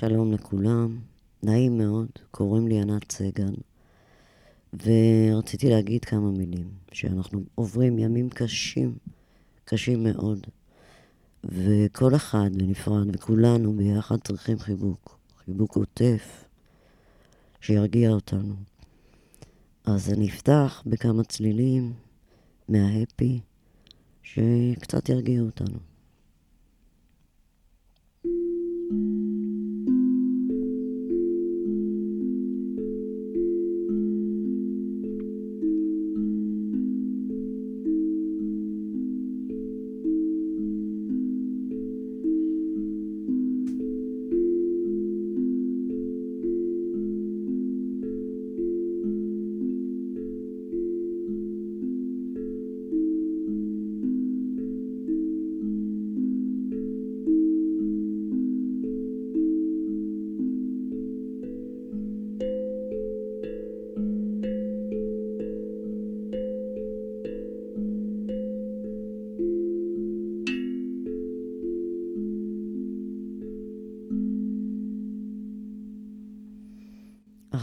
שלום לכולם, נעים מאוד, קוראים לי ענת סגל, ורציתי להגיד כמה מילים, שאנחנו עוברים ימים קשים, קשים מאוד, וכל אחד בנפרד, וכולנו ביחד צריכים חיבוק, חיבוק עוטף, שירגיע אותנו. אז אני אפתח בכמה צלילים מההפי, שקצת ירגיעו אותנו.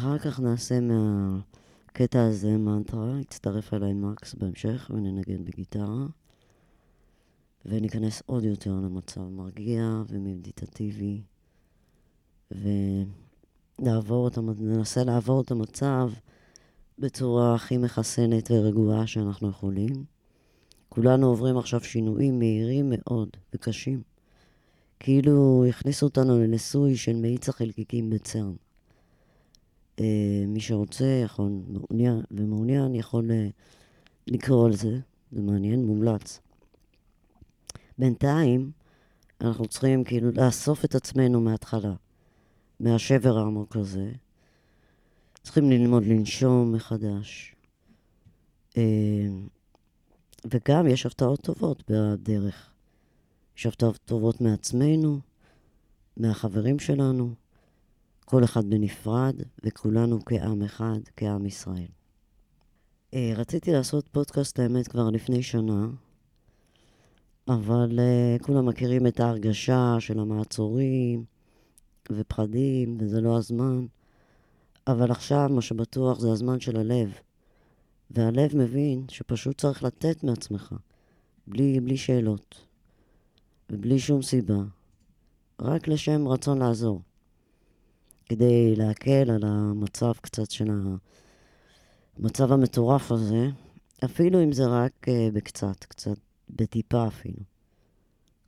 אחר כך נעשה מהקטע הזה מנטרה, יצטרף אליי מקס בהמשך וננגן בגיטרה. וניכנס עוד יותר למצב מרגיע ומדיטטיבי, ונעבור את ננסה לעבור את המצב בצורה הכי מחסנת ורגועה שאנחנו יכולים. כולנו עוברים עכשיו שינויים מהירים מאוד וקשים. כאילו הכניסו אותנו לניסוי של מאיץ החלקיקים בצרן. אה, מי שרוצה יכול, מעוניין ומעוניין יכול אה, לקרוא על זה, זה מעניין, מומלץ. בינתיים, אנחנו צריכים כאילו לאסוף את עצמנו מההתחלה, מהשבר העמוק הזה. צריכים ללמוד לנשום מחדש. אה, וגם יש הפתעות טובות בדרך. יש הפתעות טובות מעצמנו, מהחברים שלנו. כל אחד בנפרד, וכולנו כעם אחד, כעם ישראל. אה, רציתי לעשות פודקאסט, האמת, כבר לפני שנה, אבל uh, כולם מכירים את ההרגשה של המעצורים ופחדים, וזה לא הזמן. אבל עכשיו, מה שבטוח, זה הזמן של הלב. והלב מבין שפשוט צריך לתת מעצמך, בלי, בלי שאלות, ובלי שום סיבה, רק לשם רצון לעזור. כדי להקל על המצב קצת של המצב המטורף הזה, אפילו אם זה רק uh, בקצת, קצת, בטיפה אפילו.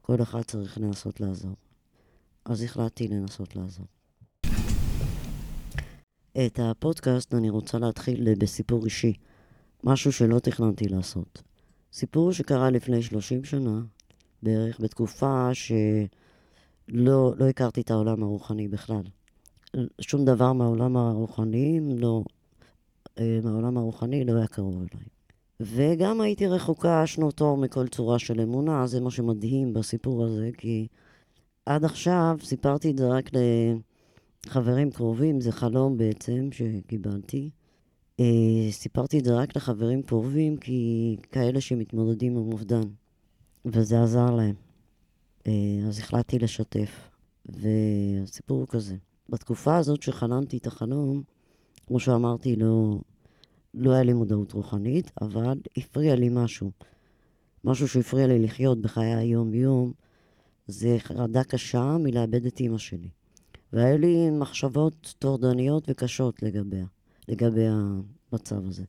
כל אחד צריך לנסות לעזור. אז החלטתי לנסות לעזור. את הפודקאסט אני רוצה להתחיל בסיפור אישי, משהו שלא תכננתי לעשות. סיפור שקרה לפני 30 שנה, בערך בתקופה שלא לא הכרתי את העולם הרוחני בכלל. שום דבר מהעולם הרוחני, לא, אה, מהעולם הרוחני לא היה קרוב אליי. וגם הייתי רחוקה שנות אור מכל צורה של אמונה, זה מה שמדהים בסיפור הזה, כי עד עכשיו סיפרתי את זה רק לחברים קרובים, זה חלום בעצם שקיבלתי. אה, סיפרתי את זה רק לחברים קרובים, כי כאלה שמתמודדים עם אובדן, וזה עזר להם. אה, אז החלטתי לשתף, והסיפור הוא כזה. בתקופה הזאת שחלמתי את החלום, כמו שאמרתי, לא, לא היה לי מודעות רוחנית, אבל הפריע לי משהו. משהו שהפריע לי לחיות בחיי היום-יום, זה חרדה קשה מלאבד את אימא שלי. והיו לי מחשבות טורדניות וקשות לגביה, לגבי המצב הזה.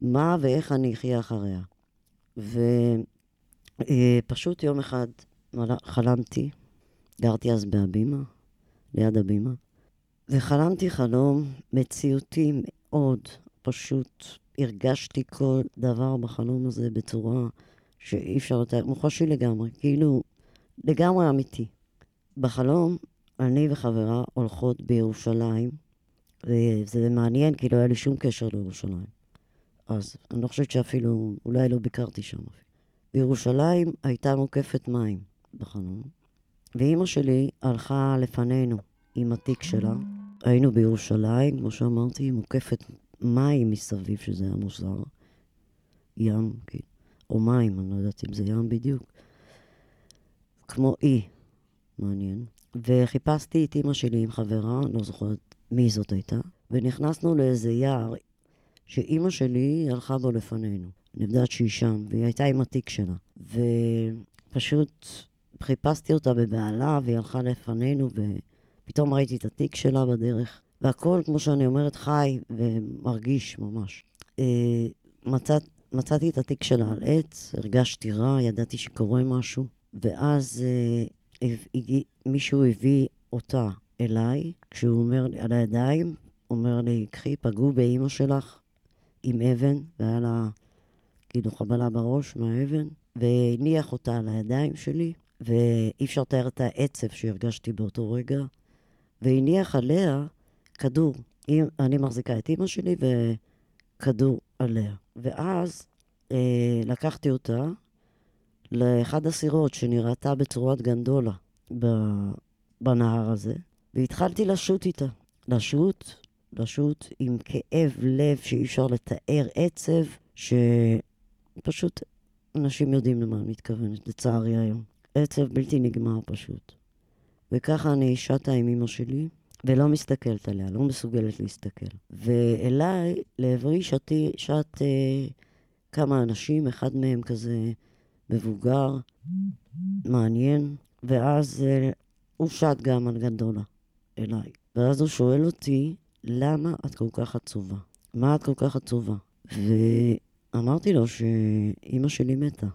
מה ואיך אני אחיה אחריה. ופשוט יום אחד חלמתי, גרתי אז בהבימה, ליד הבימה, וחלמתי חלום מציאותי מאוד, פשוט הרגשתי כל דבר בחלום הזה בצורה שאי אפשר לתאר, מוחשי לגמרי, כאילו לגמרי אמיתי. בחלום, אני וחברה הולכות בירושלים, וזה מעניין, כי לא היה לי שום קשר לירושלים. אז אני לא חושבת שאפילו, אולי לא ביקרתי שם. בירושלים הייתה מוקפת מים בחלום, ואימא שלי הלכה לפנינו עם התיק שלה. היינו בירושלים, כמו שאמרתי, מוקפת מים מסביב, שזה היה מוזר. ים. או מים, אני לא יודעת אם זה ים בדיוק. כמו אי, מעניין. וחיפשתי את אימא שלי עם חברה, לא זוכרת מי זאת הייתה, ונכנסנו לאיזה יער שאימא שלי הלכה בו לפנינו. אני יודעת שהיא שם, והיא הייתה עם התיק שלה. ופשוט חיפשתי אותה בבהלה, והיא הלכה לפנינו, ופתאום ראיתי את התיק שלה בדרך. והכל, כמו שאני אומרת, חי ומרגיש ממש. אה, מצאת, מצאתי את התיק שלה על עץ, הרגשתי רע, ידעתי שקורה משהו, ואז אה, מישהו הביא אותה אליי, כשהוא אומר לי על הידיים, אומר לי, קחי, פגעו באימא שלך עם אבן, והיה לה כאילו חבלה בראש מהאבן, והניח אותה על הידיים שלי, ואי אפשר לתאר את העצב שהרגשתי באותו רגע, והניח עליה כדור. אני מחזיקה את אימא שלי וכדור עליה. ואז אה, לקחתי אותה לאחד הסירות שנראתה בצורת גנדולה בנהר הזה, והתחלתי לשוט איתה. לשוט, לשוט עם כאב לב שאי אפשר לתאר, עצב, שפשוט אנשים יודעים למה אני מתכוונת, לצערי היום. עצב בלתי נגמר פשוט. וככה אני שטה עם אמא שלי, ולא מסתכלת עליה, לא מסוגלת להסתכל. ואליי, לעברי, שתי, שט אה, כמה אנשים, אחד מהם כזה מבוגר, מעניין, ואז אה, הוא שט גם על גנדולה אליי. ואז הוא שואל אותי, למה את כל כך עצובה? מה את כל כך עצובה? ואמרתי לו שאימא שלי מתה.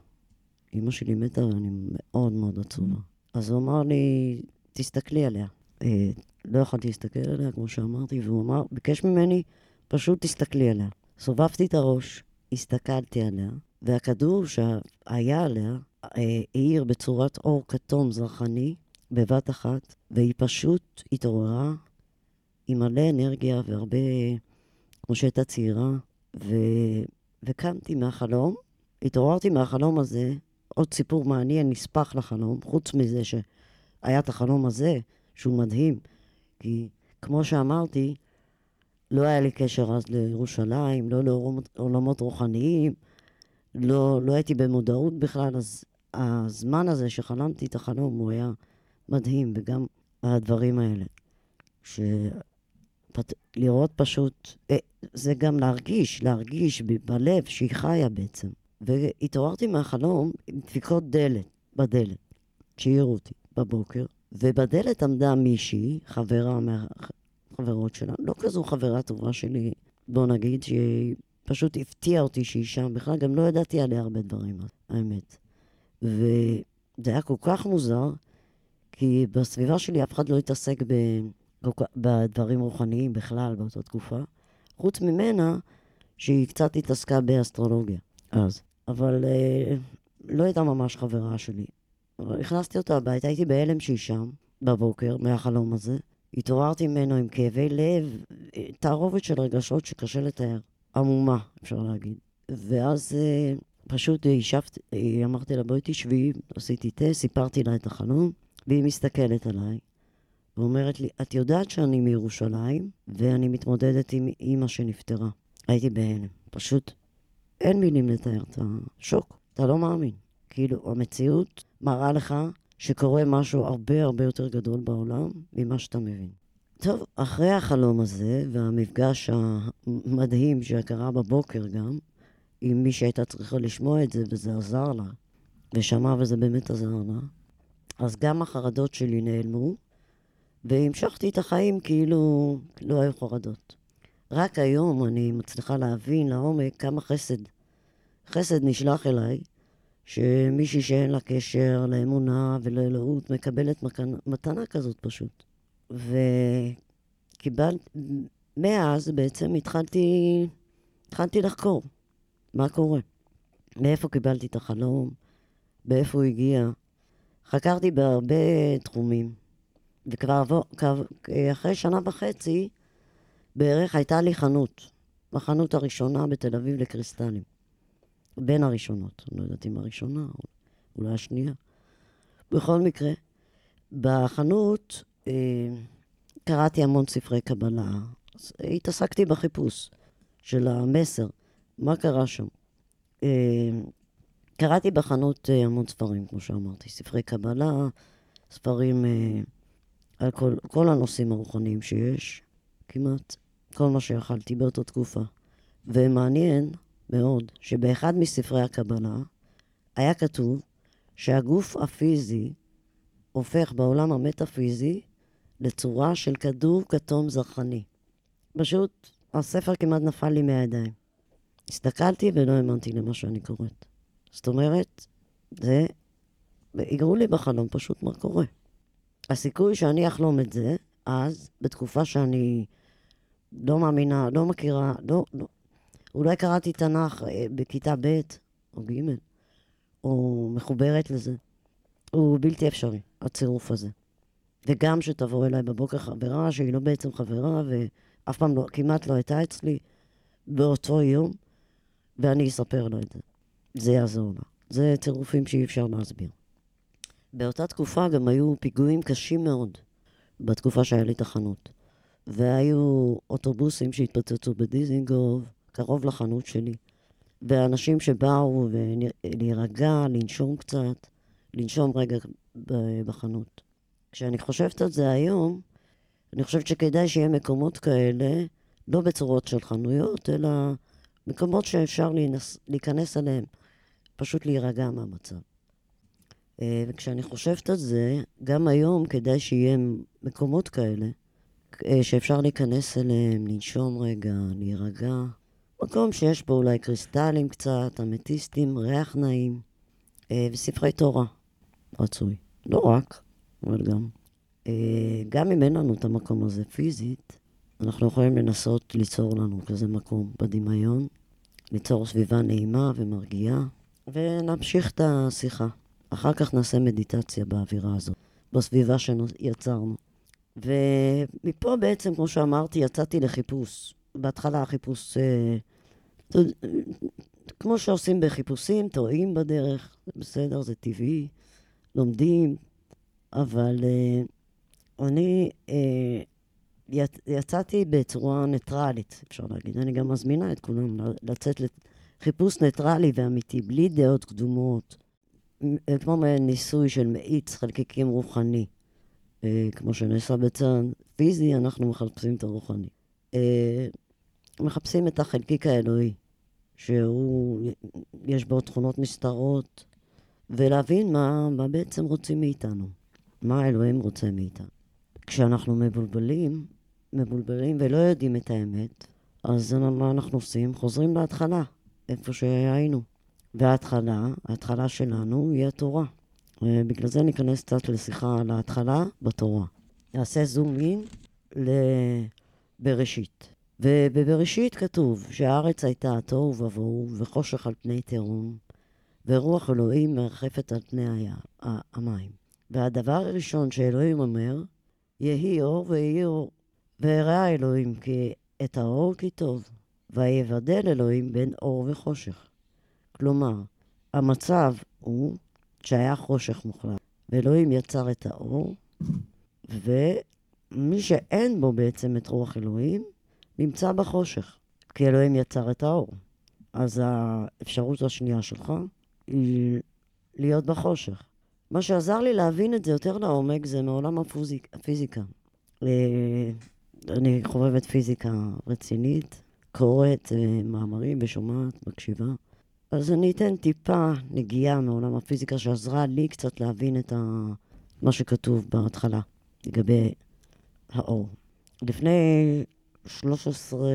אימא שלי מתה ואני מאוד מאוד עצובה. אז הוא אמר לי, תסתכלי עליה. אה, לא יכולתי להסתכל עליה, כמו שאמרתי, והוא אמר, ביקש ממני, פשוט תסתכלי עליה. סובבתי את הראש, הסתכלתי עליה, והכדור שהיה עליה אה, האיר בצורת אור כתום זרחני בבת אחת, והיא פשוט התעוררה עם מלא אנרגיה והרבה, כמו שהייתה צעירה, ו... וקמתי מהחלום, התעוררתי מהחלום הזה, עוד סיפור מעניין, נספח לחלום, חוץ מזה שהיה את החלום הזה, שהוא מדהים, כי כמו שאמרתי, לא היה לי קשר אז לירושלים, לא לעולמות רוחניים, לא, לא הייתי במודעות בכלל, אז הזמן הזה שחלמתי את החלום הוא היה מדהים, וגם הדברים האלה. ש... לראות פשוט, אה, זה גם להרגיש, להרגיש בלב שהיא חיה בעצם. והתעוררתי מהחלום עם דפיקות דלת, בדלת, שהעירו אותי בבוקר, ובדלת עמדה מישהי, חברה מהחברות שלה, לא כזו חברה טובה שלי, בוא נגיד, שהיא פשוט הפתיעה אותי שהיא שם, בכלל גם לא ידעתי עליה הרבה דברים, האמת. וזה היה כל כך מוזר, כי בסביבה שלי אף אחד לא התעסק ב... בדברים רוחניים בכלל באותה תקופה, חוץ ממנה, שהיא קצת התעסקה באסטרולוגיה אז. אבל אה, לא הייתה ממש חברה שלי. הכנסתי אותה הביתה, הייתי בהלם שהיא שם, בבוקר, מהחלום הזה. התעוררתי ממנו עם כאבי לב, תערובת של רגשות שקשה לתאר. עמומה, אפשר להגיד. ואז אה, פשוט ישבתי, אמרתי לה, בואי תשבי, עשיתי תה, סיפרתי לה את החלום, והיא מסתכלת עליי, ואומרת לי, את יודעת שאני מירושלים, ואני מתמודדת עם אימא שנפטרה. הייתי בהלם. פשוט אין מילים לתאר את השוק. אתה לא מאמין. כאילו, המציאות מראה לך שקורה משהו הרבה הרבה יותר גדול בעולם ממה שאתה מבין. טוב, אחרי החלום הזה, והמפגש המדהים שקרה בבוקר גם, עם מי שהייתה צריכה לשמוע את זה, וזה עזר לה, ושמע וזה באמת עזר לה, אז גם החרדות שלי נעלמו, והמשכתי את החיים כאילו לא היו חרדות. רק היום אני מצליחה להבין לעומק כמה חסד. חסד נשלח אליי, שמישהי שאין לה קשר לאמונה ולאלוהות מקבלת מתנה כזאת פשוט. וקיבלת, מאז בעצם התחלתי, התחלתי לחקור מה קורה. מאיפה קיבלתי את החלום, באיפה הוא הגיע. חקרתי בהרבה תחומים. וכבר אחרי שנה וחצי, בערך הייתה לי חנות. החנות הראשונה בתל אביב לקריסטלים. בין הראשונות. אני לא יודעת אם הראשונה, או אולי השנייה. בכל מקרה, בחנות אה, קראתי המון ספרי קבלה. התעסקתי בחיפוש של המסר, מה קרה שם. אה, קראתי בחנות אה, המון ספרים, כמו שאמרתי, ספרי קבלה, ספרים... אה, על כל, כל הנושאים הרוחניים שיש, כמעט כל מה שיכלתי באותה תקופה. ומעניין מאוד שבאחד מספרי הקבלה היה כתוב שהגוף הפיזי הופך בעולם המטאפיזי לצורה של כדור כתום זרחני. פשוט הספר כמעט נפל לי מהידיים. הסתכלתי ולא האמנתי למה שאני קוראת. זאת אומרת, זה... והגרו לי בחלום פשוט מה קורה. הסיכוי שאני אחלום את זה, אז, בתקופה שאני לא מאמינה, לא מכירה, לא, לא, אולי קראתי תנ"ך אה, בכיתה ב' או ג', או מחוברת לזה, הוא בלתי אפשרי, הצירוף הזה. וגם שתבוא אליי בבוקר חברה שהיא לא בעצם חברה, ואף פעם לא, כמעט לא הייתה אצלי באותו יום, ואני אספר לו את זה. זה יעזור לה. זה צירופים שאי אפשר להסביר. באותה תקופה גם היו פיגועים קשים מאוד, בתקופה שהיה לי תחנות. והיו אוטובוסים שהתפוצצו בדיזינגוף, קרוב לחנות שלי. ואנשים שבאו להירגע, לנשום קצת, לנשום רגע בחנות. כשאני חושבת על זה היום, אני חושבת שכדאי שיהיה מקומות כאלה, לא בצורות של חנויות, אלא מקומות שאפשר להיכנס, להיכנס אליהם, פשוט להירגע מהמצב. אה, וכשאני חושבת על זה, גם היום כדאי שיהיה מקומות כאלה, אה, שאפשר להיכנס אליהם, לנשום רגע, להירגע. מקום שיש בו אולי קריסטלים קצת, אמתיסטים, ריח נעים, אה, וספרי תורה רצוי. לא רק, אבל גם. גם אם אין לנו את המקום הזה פיזית, אנחנו יכולים לנסות ליצור לנו כזה מקום בדמיון, ליצור סביבה נעימה ומרגיעה, ונמשיך את השיחה. אחר כך נעשה מדיטציה באווירה הזאת, בסביבה שיצרנו. ומפה בעצם, כמו שאמרתי, יצאתי לחיפוש. בהתחלה החיפוש, אה, כמו שעושים בחיפושים, טועים בדרך, זה בסדר, זה טבעי, לומדים, אבל אה, אני אה, יצאתי בצורה ניטרלית, אפשר להגיד. אני גם מזמינה את כולם לצאת לחיפוש ניטרלי ואמיתי, בלי דעות קדומות. כמו ניסוי של מאיץ חלקיקים רוחני, כמו שנעשה בצה"ל, פיזי, אנחנו מחפשים את הרוחני. מחפשים את החלקיק האלוהי, שהוא, יש בו תכונות נסתרות, ולהבין מה, מה בעצם רוצים מאיתנו, מה האלוהים רוצה מאיתנו. כשאנחנו מבולבלים, מבולבלים ולא יודעים את האמת, אז מה אנחנו עושים? חוזרים להתחלה, איפה שהיינו. וההתחלה, ההתחלה שלנו היא התורה. בגלל זה ניכנס קצת לשיחה על ההתחלה בתורה. נעשה זום אין לבראשית. ובבראשית כתוב שהארץ הייתה תוהו ובוהו וחושך על פני תהום, ורוח אלוהים מרחפת על פני המים. והדבר הראשון שאלוהים אומר, יהי אור ויהי אור. והראה אלוהים כי את האור כי טוב, ויבדל אלוהים בין אור וחושך. כלומר, המצב הוא שהיה חושך מוחלט, ואלוהים יצר את האור, ומי שאין בו בעצם את רוח אלוהים, נמצא בחושך, כי אלוהים יצר את האור. אז האפשרות השנייה שלך היא להיות בחושך. מה שעזר לי להבין את זה יותר לעומק זה מעולם הפיזיק, הפיזיקה. אה, אני חובבת פיזיקה רצינית, קוראת אה, מאמרים ושומעת, מקשיבה. אז אני אתן טיפה נגיעה מעולם הפיזיקה שעזרה לי קצת להבין את ה... מה שכתוב בהתחלה לגבי האור. לפני 13,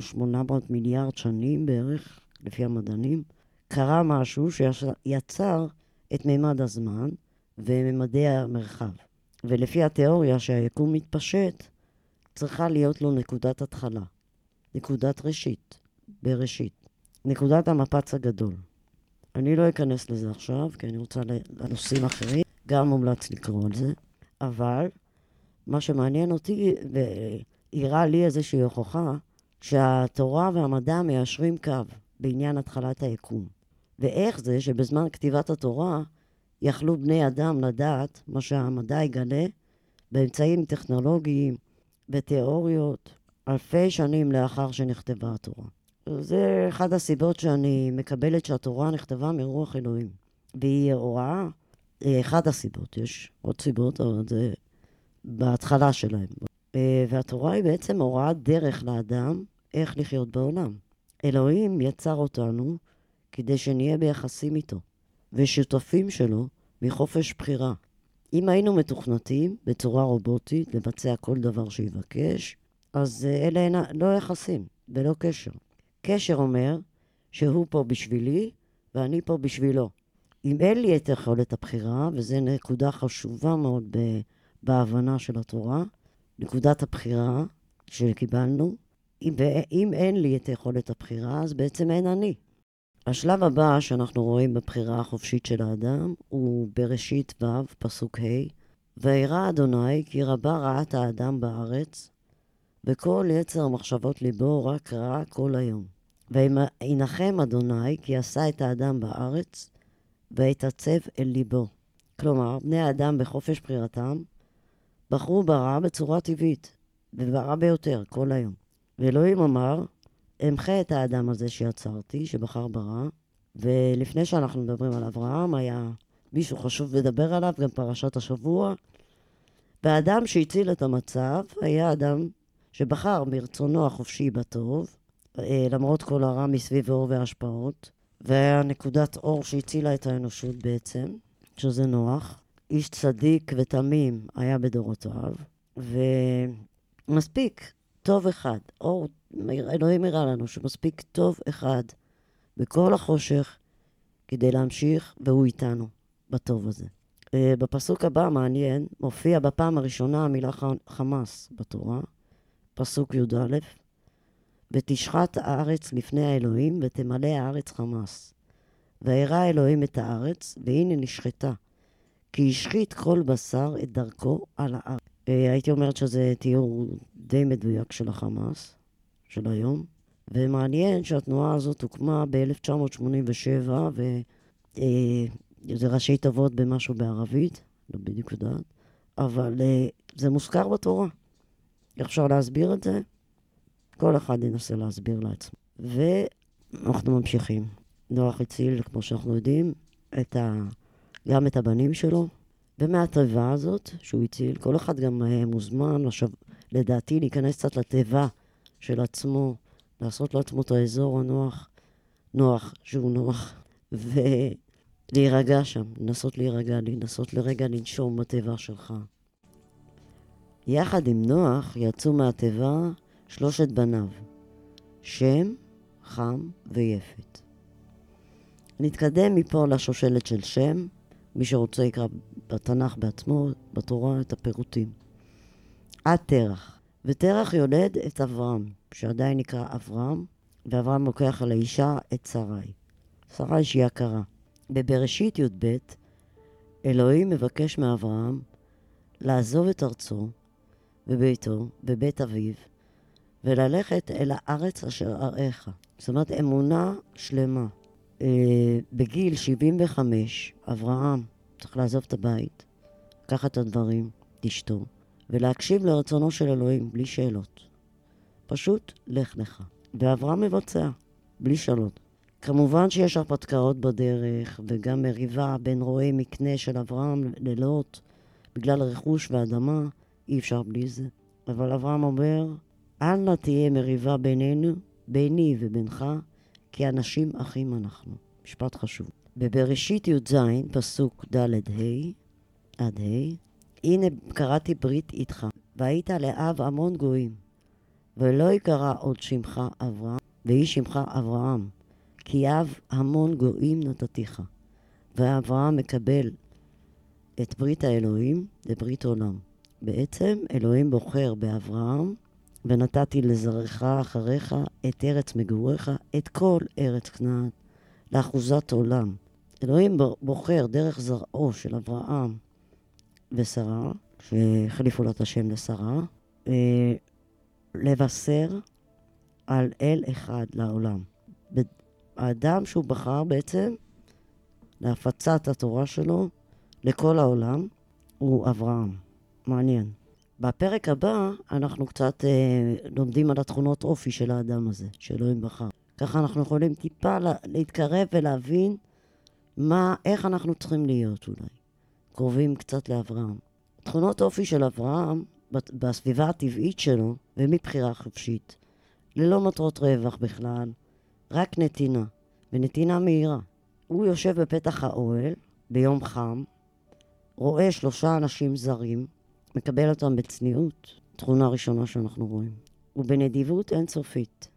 800 מיליארד שנים בערך, לפי המדענים, קרה משהו שיצר את מימד הזמן וממדי המרחב. ולפי התיאוריה שהיקום מתפשט, צריכה להיות לו נקודת התחלה, נקודת ראשית, בראשית. נקודת המפץ הגדול. אני לא אכנס לזה עכשיו, כי אני רוצה לנושאים אחרים, גם מומלץ לקרוא על זה, אבל מה שמעניין אותי, והראה לי איזושהי הוכחה, שהתורה והמדע מיישרים קו בעניין התחלת היקום. ואיך זה שבזמן כתיבת התורה יכלו בני אדם לדעת מה שהמדע יגלה באמצעים טכנולוגיים ותיאוריות אלפי שנים לאחר שנכתבה התורה. זה אחת הסיבות שאני מקבלת שהתורה נכתבה מרוח אלוהים. והיא הוראה, אחת הסיבות, יש עוד סיבות, אבל זה בהתחלה שלהם. והתורה היא בעצם הוראת דרך לאדם איך לחיות בעולם. אלוהים יצר אותנו כדי שנהיה ביחסים איתו, ושותפים שלו מחופש בחירה. אם היינו מתוכנתים בצורה רובוטית לבצע כל דבר שיבקש, אז אה, אלה אין, לא יחסים ולא קשר. קשר אומר שהוא פה בשבילי ואני פה בשבילו. אם אין לי את יכולת הבחירה, וזו נקודה חשובה מאוד בהבנה של התורה, נקודת הבחירה שקיבלנו, אם, אם אין לי את יכולת הבחירה, אז בעצם אין אני. השלב הבא שאנחנו רואים בבחירה החופשית של האדם הוא בראשית ו', פסוק ה', וירא אדוני כי רבה רעת האדם בארץ, וכל יצר מחשבות ליבו רק רע כל היום. וינחם אדוני כי עשה את האדם בארץ, ויתעצב אל ליבו. כלומר, בני האדם בחופש בחירתם בחרו ברע בצורה טבעית, וברע ביותר, כל היום. ואלוהים אמר, אמחה את האדם הזה שיצרתי, שבחר ברע, ולפני שאנחנו מדברים על אברהם, היה מישהו חשוב לדבר עליו, גם פרשת השבוע, והאדם שהציל את המצב היה אדם שבחר מרצונו החופשי בטוב, אה, למרות כל הרע מסביבו וההשפעות, והיה נקודת אור שהצילה את האנושות בעצם, שזה נוח. איש צדיק ותמים היה בדורותיו, ומספיק טוב אחד, אור, אלוהים הראה לנו שמספיק טוב אחד בכל החושך כדי להמשיך, והוא איתנו בטוב הזה. אה, בפסוק הבא, מעניין, מופיע בפעם הראשונה המילה חמאס בתורה, פסוק י"א, ותשחט הארץ לפני האלוהים, ותמלא הארץ חמאס. וירא אלוהים את הארץ, והנה נשחטה. כי השחית כל בשר את דרכו על הארץ. אה, הייתי אומרת שזה תיאור די מדויק של החמאס, של היום. ומעניין שהתנועה הזאת הוקמה ב-1987, וזה ראשי תוות במשהו בערבית, לא בדיוק יודעת, אבל אה, זה מוזכר בתורה. אפשר להסביר את זה? כל אחד ינסה להסביר לעצמו. ואנחנו ממשיכים. נוח הציל, כמו שאנחנו יודעים, את ה... גם את הבנים שלו, ומהתיבה הזאת שהוא הציל, כל אחד גם אה, מוזמן, לשב... לדעתי, להיכנס קצת לתיבה של עצמו, לעשות לעצמו את האזור הנוח, נוח, שהוא נוח, ולהירגע שם, לנסות להירגע, לנסות לרגע לנשום בתיבה שלך. יחד עם נוח יצאו מהתיבה שלושת בניו, שם, חם ויפת. נתקדם מפה לשושלת של שם, מי שרוצה יקרא בתנ"ך בעצמו, בתורה, את הפירוטים. עד תרח. ותרח יולד את אברהם, שעדיין נקרא אברהם, ואברהם לוקח על האישה את שרי. שרי שהיא הכרה. בבראשית י"ב, אלוהים מבקש מאברהם לעזוב את ארצו וביתו, בבית אביו, וללכת אל הארץ אשר אראך. זאת אומרת, אמונה שלמה. אה, בגיל 75, אברהם צריך לעזוב את הבית, לקחת את הדברים, את אשתו, ולהקשיב לרצונו של אלוהים, בלי שאלות. פשוט, לך לך. ואברהם מבצע, בלי שאלות. כמובן שיש הרפתקאות בדרך, וגם מריבה בין רועי מקנה של אברהם ללוט, בגלל רכוש ואדמה, אי אפשר בלי זה. אבל אברהם אומר, אל נא תהיה מריבה בינינו, ביני ובינך, כי אנשים אחים אנחנו. משפט חשוב. בבראשית י"ז, פסוק ד' ה' עד ה', הנה קראתי ברית איתך, והיית לאב המון גויים, ולא יקרא עוד שמך אברהם, ויהי שמך אברהם, כי אב המון גויים נתתיך. ואברהם מקבל את ברית האלוהים לברית עולם. בעצם אלוהים בוחר באברהם ונתתי לזרעך אחריך את ארץ מגוריך, את כל ארץ כנען, לאחוזת עולם. אלוהים בוחר דרך זרעו של אברהם ושרה, שהחליפו לה את השם לשרה, אה, לבשר על אל אחד לעולם. האדם שהוא בחר בעצם להפצת התורה שלו לכל העולם הוא אברהם. מעניין. בפרק הבא אנחנו קצת אה, לומדים על התכונות אופי של האדם הזה, שאלוהים בחר. ככה אנחנו יכולים טיפה לה, להתקרב ולהבין מה, איך אנחנו צריכים להיות אולי. קרובים קצת לאברהם. תכונות אופי של אברהם, בסביבה הטבעית שלו, ומבחירה חופשית, ללא מטרות רווח בכלל, רק נתינה, ונתינה מהירה. הוא יושב בפתח האוהל ביום חם, רואה שלושה אנשים זרים, מקבל אותם בצניעות, תכונה ראשונה שאנחנו רואים. ובנדיבות אינסופית.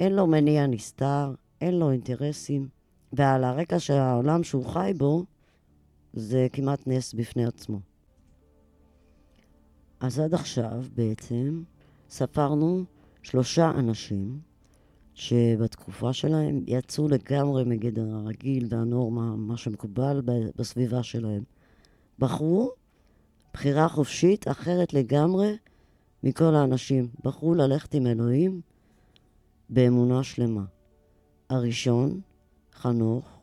אין לו מניע נסתר, אין לו אינטרסים, ועל הרקע של העולם שהוא חי בו, זה כמעט נס בפני עצמו. אז עד עכשיו בעצם ספרנו שלושה אנשים שבתקופה שלהם יצאו לגמרי מגדר הרגיל והנורמה, מה שמקובל בסביבה שלהם. בחרו בחירה חופשית אחרת לגמרי מכל האנשים. בחרו ללכת עם אלוהים באמונה שלמה. הראשון, חנוך,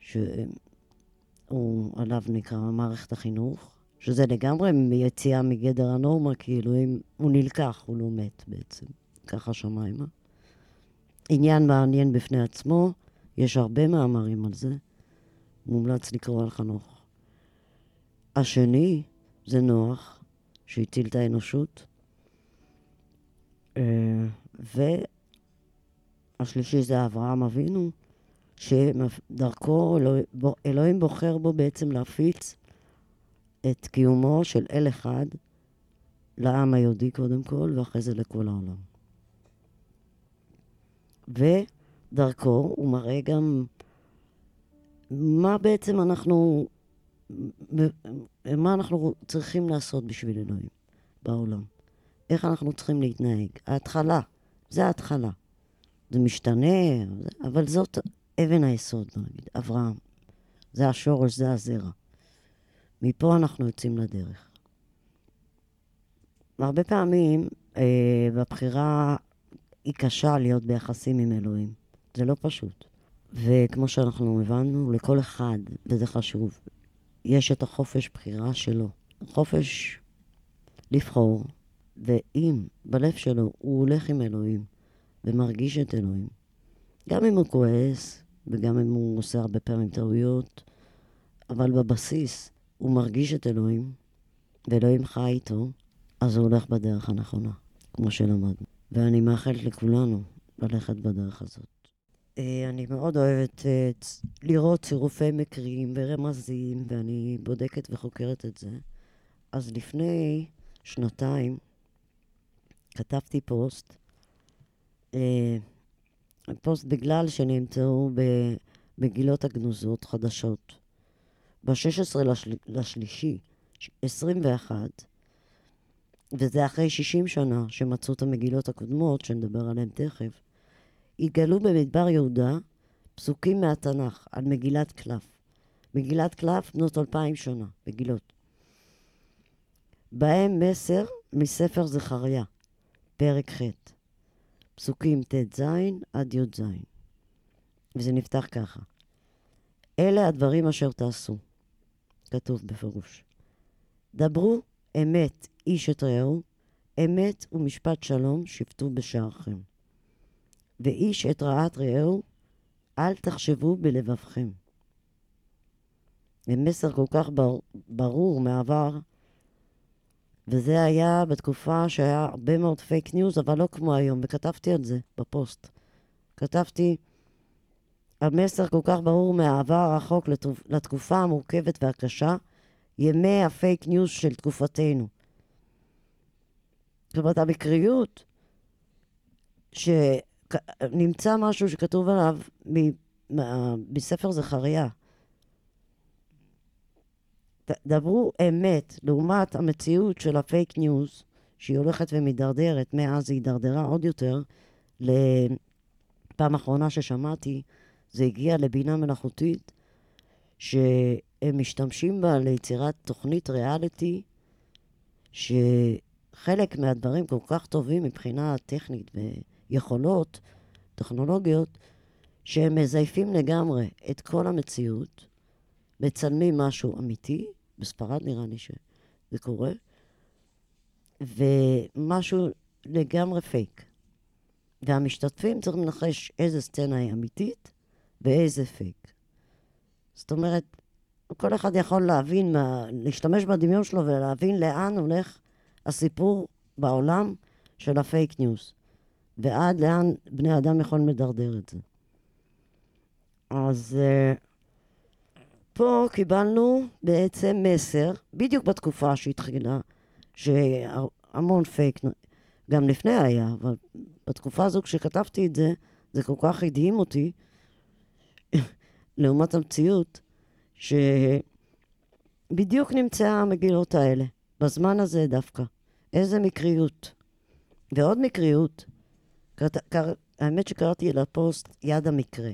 שהוא עליו נקרא מערכת החינוך, שזה לגמרי יציאה מגדר הנורמה, כי אלוהים, הוא נלקח, הוא לא מת בעצם. ככה שמיימה. עניין מעניין בפני עצמו, יש הרבה מאמרים על זה. מומלץ לקרוא על חנוך. השני זה נוח, שהציל את האנושות. אה, והשלישי זה אברהם אבינו, שדרכו אלוהים בוחר בו בעצם להפיץ את קיומו של אל אחד לעם היהודי קודם כל, ואחרי זה לכל העולם. ודרכו הוא מראה גם מה בעצם אנחנו, מה אנחנו צריכים לעשות בשביל אלוהים בעולם. איך אנחנו צריכים להתנהג. ההתחלה, זה ההתחלה. זה משתנה, אבל זאת אבן היסוד, נגיד, אברהם. זה השורש, זה הזרע. מפה אנחנו יוצאים לדרך. הרבה פעמים אה, בבחירה היא קשה להיות ביחסים עם אלוהים. זה לא פשוט. וכמו שאנחנו הבנו, לכל אחד, וזה חשוב, יש את החופש בחירה שלו. חופש לבחור, ואם בלב שלו הוא הולך עם אלוהים ומרגיש את אלוהים, גם אם הוא כועס, וגם אם הוא עושה הרבה פעמים טעויות, אבל בבסיס הוא מרגיש את אלוהים, ואלוהים חי איתו, אז הוא הולך בדרך הנכונה, כמו שלמדנו. ואני מאחלת לכולנו ללכת בדרך הזאת. אה, אני מאוד אוהבת אה, לראות צירופי מקרים ורמזים, ואני בודקת וחוקרת את זה. אז לפני שנתיים כתבתי פוסט, אה, פוסט בגלל שנמצאו במגילות הגנוזות חדשות. ב-16 לשלישי, 21, וזה אחרי 60 שנה שמצאו את המגילות הקודמות, שנדבר עליהן תכף, התגלו במדבר יהודה פסוקים מהתנ"ך על מגילת קלף. מגילת קלף בנות אלפיים שנה, מגילות. בהם מסר מספר זכריה, פרק ח', פסוקים ט"ז עד י"ז. וזה נפתח ככה: אלה הדברים אשר תעשו, כתוב בפירוש. דברו אמת איש את רעהו, אמת ומשפט שלום שפטו בשערכם. ואיש את רעת רעהו, אל תחשבו בלבבכם. זה מסר כל כך בר, ברור מעבר, וזה היה בתקופה שהיה הרבה מאוד פייק ניוז, אבל לא כמו היום, וכתבתי על זה בפוסט. כתבתי, המסר כל כך ברור מהעבר הרחוק לתקופה המורכבת והקשה, ימי הפייק ניוז של תקופתנו. זאת אומרת, המקריות, שנמצא משהו שכתוב עליו מספר זכריה. דברו אמת לעומת המציאות של הפייק ניוז, שהיא הולכת ומידרדרת, מאז היא הידרדרה עוד יותר, לפעם אחרונה ששמעתי, זה הגיע לבינה מלאכותית, שהם משתמשים בה ליצירת תוכנית ריאליטי, ש... חלק מהדברים כל כך טובים מבחינה טכנית ויכולות טכנולוגיות, שהם מזייפים לגמרי את כל המציאות, מצלמים משהו אמיתי, בספרד נראה לי שזה קורה, ומשהו לגמרי פייק. והמשתתפים צריכים לנחש איזה סצנה היא אמיתית ואיזה פייק. זאת אומרת, כל אחד יכול להבין, מה, להשתמש בדמיון שלו ולהבין לאן הולך הסיפור בעולם של הפייק ניוז, ועד לאן בני אדם יכולים לדרדר את זה. אז uh, פה קיבלנו בעצם מסר, בדיוק בתקופה שהתחילה, שהמון פייק, גם לפני היה, אבל בתקופה הזו כשכתבתי את זה, זה כל כך הדהים אותי, לעומת המציאות, שבדיוק נמצאה המגילות האלה, בזמן הזה דווקא. איזה מקריות. ועוד מקריות, קראת, קר... האמת שקראתי לפוסט יד המקרה.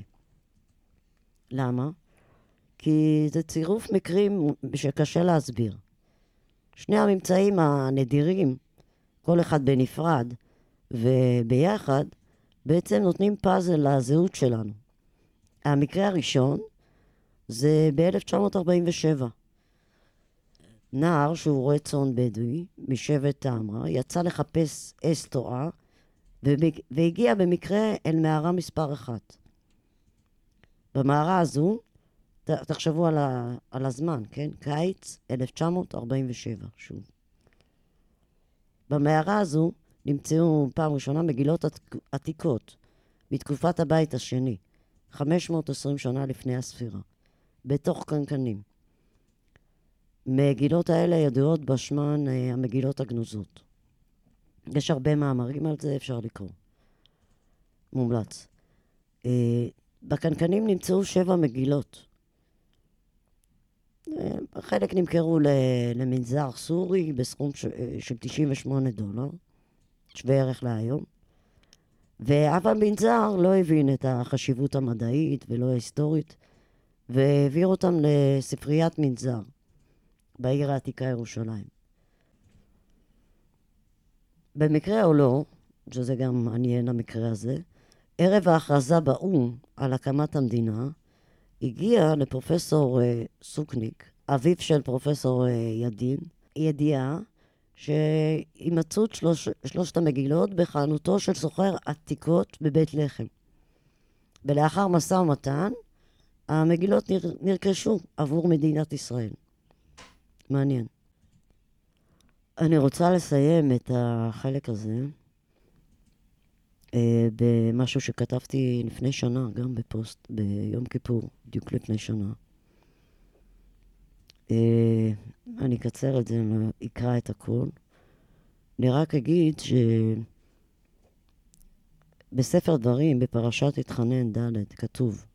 למה? כי זה צירוף מקרים שקשה להסביר. שני הממצאים הנדירים, כל אחד בנפרד וביחד, בעצם נותנים פאזל לזהות שלנו. המקרה הראשון זה ב-1947. נער שהוא רועה צאן בדואי משבט תמרה, יצא לחפש עז טועה והגיע במקרה אל מערה מספר אחת. במערה הזו, ת, תחשבו על, ה, על הזמן, כן? קיץ 1947, שוב. במערה הזו נמצאו פעם ראשונה מגילות עתיקות מתקופת הבית השני, 520 שנה לפני הספירה, בתוך קנקנים. מגילות האלה ידועות בשמן אה, המגילות הגנוזות. יש הרבה מאמרים על זה, אפשר לקרוא. מומלץ. אה, בקנקנים נמצאו שבע מגילות. אה, חלק נמכרו למנזר סורי בסכום של 98 דולר, שווה ערך להיום. ואבא מנזר לא הבין את החשיבות המדעית ולא ההיסטורית, והעביר אותם לספריית מנזר. בעיר העתיקה ירושלים. במקרה או לא, שזה גם מעניין המקרה הזה, ערב ההכרזה באו"ם על הקמת המדינה, הגיע לפרופסור uh, סוקניק, אביו של פרופסור uh, ידין, ידיעה שהימצאות שלוש, שלושת המגילות בחנותו של סוחר עתיקות בבית לחם. ולאחר משא ומתן, המגילות נר, נרכשו עבור מדינת ישראל. מעניין. אני רוצה לסיים את החלק הזה אה, במשהו שכתבתי לפני שנה, גם בפוסט, ביום כיפור, בדיוק לפני שנה. אה, אני אקצר את זה, אני אקרא את הכל. אני רק אגיד שבספר דברים, בפרשת התחנן ד', כתוב,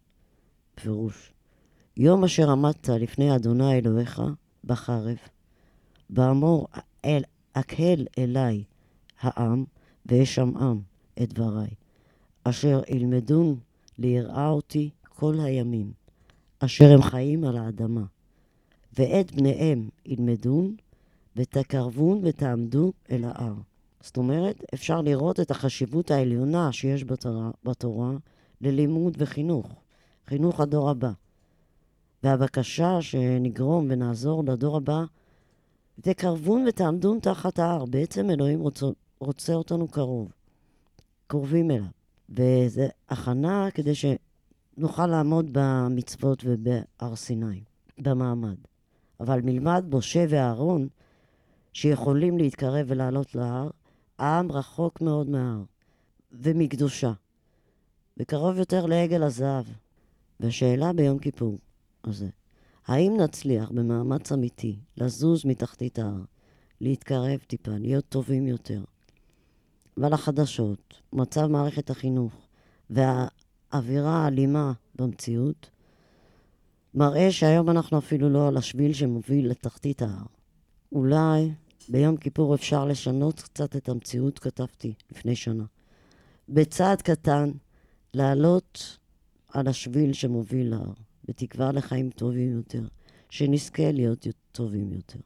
פירוש, יום אשר עמדת לפני אדוני אלוהיך, בחרב, באמור אל, הקהל אליי העם, ואשמעם את דבריי, אשר ילמדון ליראה אותי כל הימים, אשר הם חיים על האדמה, ואת בניהם ילמדון, ותקרבון ותעמדו אל ההר. זאת אומרת, אפשר לראות את החשיבות העליונה שיש בתורה, בתורה ללימוד וחינוך, חינוך הדור הבא. והבקשה שנגרום ונעזור לדור הבא, תקרבון ותעמדון תחת ההר. בעצם אלוהים רוצה, רוצה אותנו קרוב, קרובים אליו. וזו הכנה כדי שנוכל לעמוד במצוות ובהר סיני, במעמד. אבל מלבד משה ואהרון, שיכולים להתקרב ולעלות להר, העם רחוק מאוד מההר, ומקדושה, וקרוב יותר לעגל הזהב. והשאלה ביום כיפור, הזה. האם נצליח במאמץ אמיתי לזוז מתחתית ההר, להתקרב טיפה, להיות טובים יותר? אבל החדשות, מצב מערכת החינוך והאווירה האלימה במציאות, מראה שהיום אנחנו אפילו לא על השביל שמוביל לתחתית ההר. אולי ביום כיפור אפשר לשנות קצת את המציאות, כתבתי לפני שנה. בצעד קטן, לעלות על השביל שמוביל להר. בתקווה לחיים טובים יותר, שנזכה להיות טובים יותר.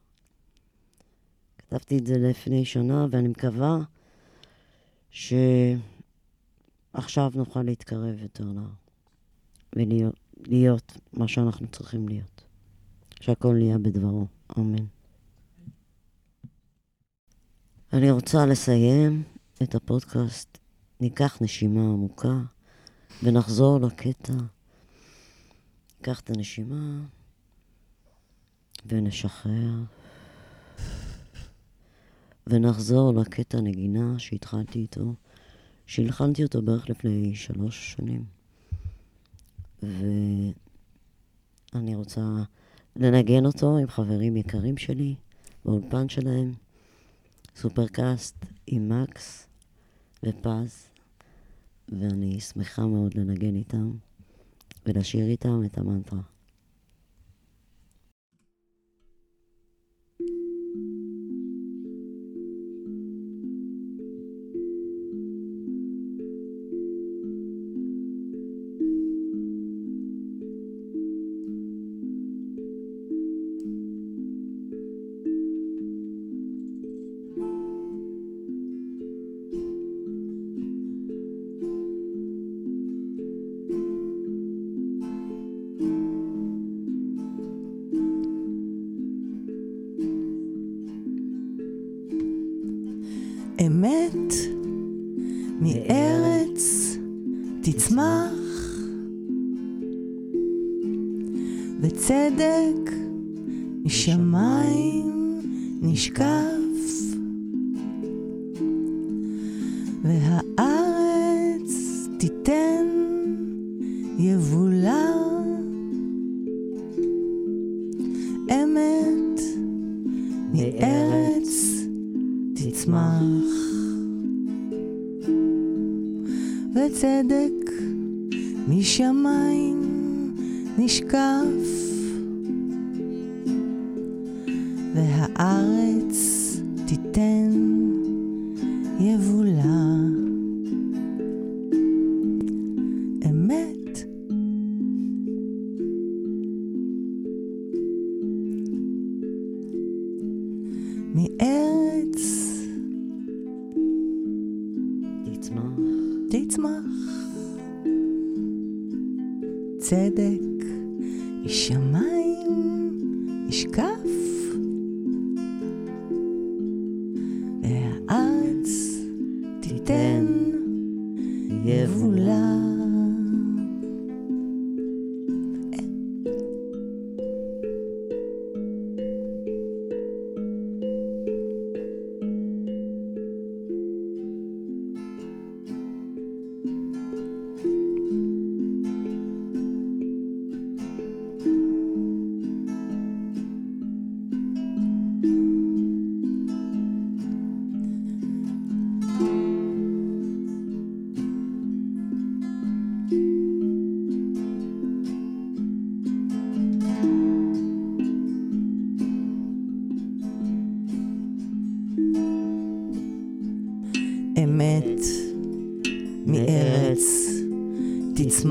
כתבתי את זה לפני שנה, ואני מקווה שעכשיו נוכל להתקרב יותר לה, ולהיות להיות מה שאנחנו צריכים להיות. שהכל נהיה בדברו. אמן. אני רוצה לסיים את הפודקאסט. ניקח נשימה עמוקה ונחזור לקטע קח את הנשימה ונשחרר. ונחזור לקטע נגינה שהתחלתי איתו, שהלחנתי אותו בערך לפני שלוש שנים. ואני רוצה לנגן אותו עם חברים יקרים שלי באולפן שלהם, סופרקאסט עם מקס ופז, ואני שמחה מאוד לנגן איתם ולשיר איתם את המנטרה. וצדק משמיים נשקף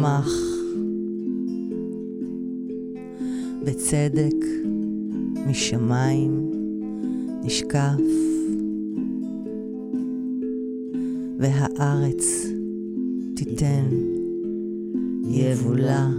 תצמח בצדק משמיים נשקף. והארץ תיתן יבולה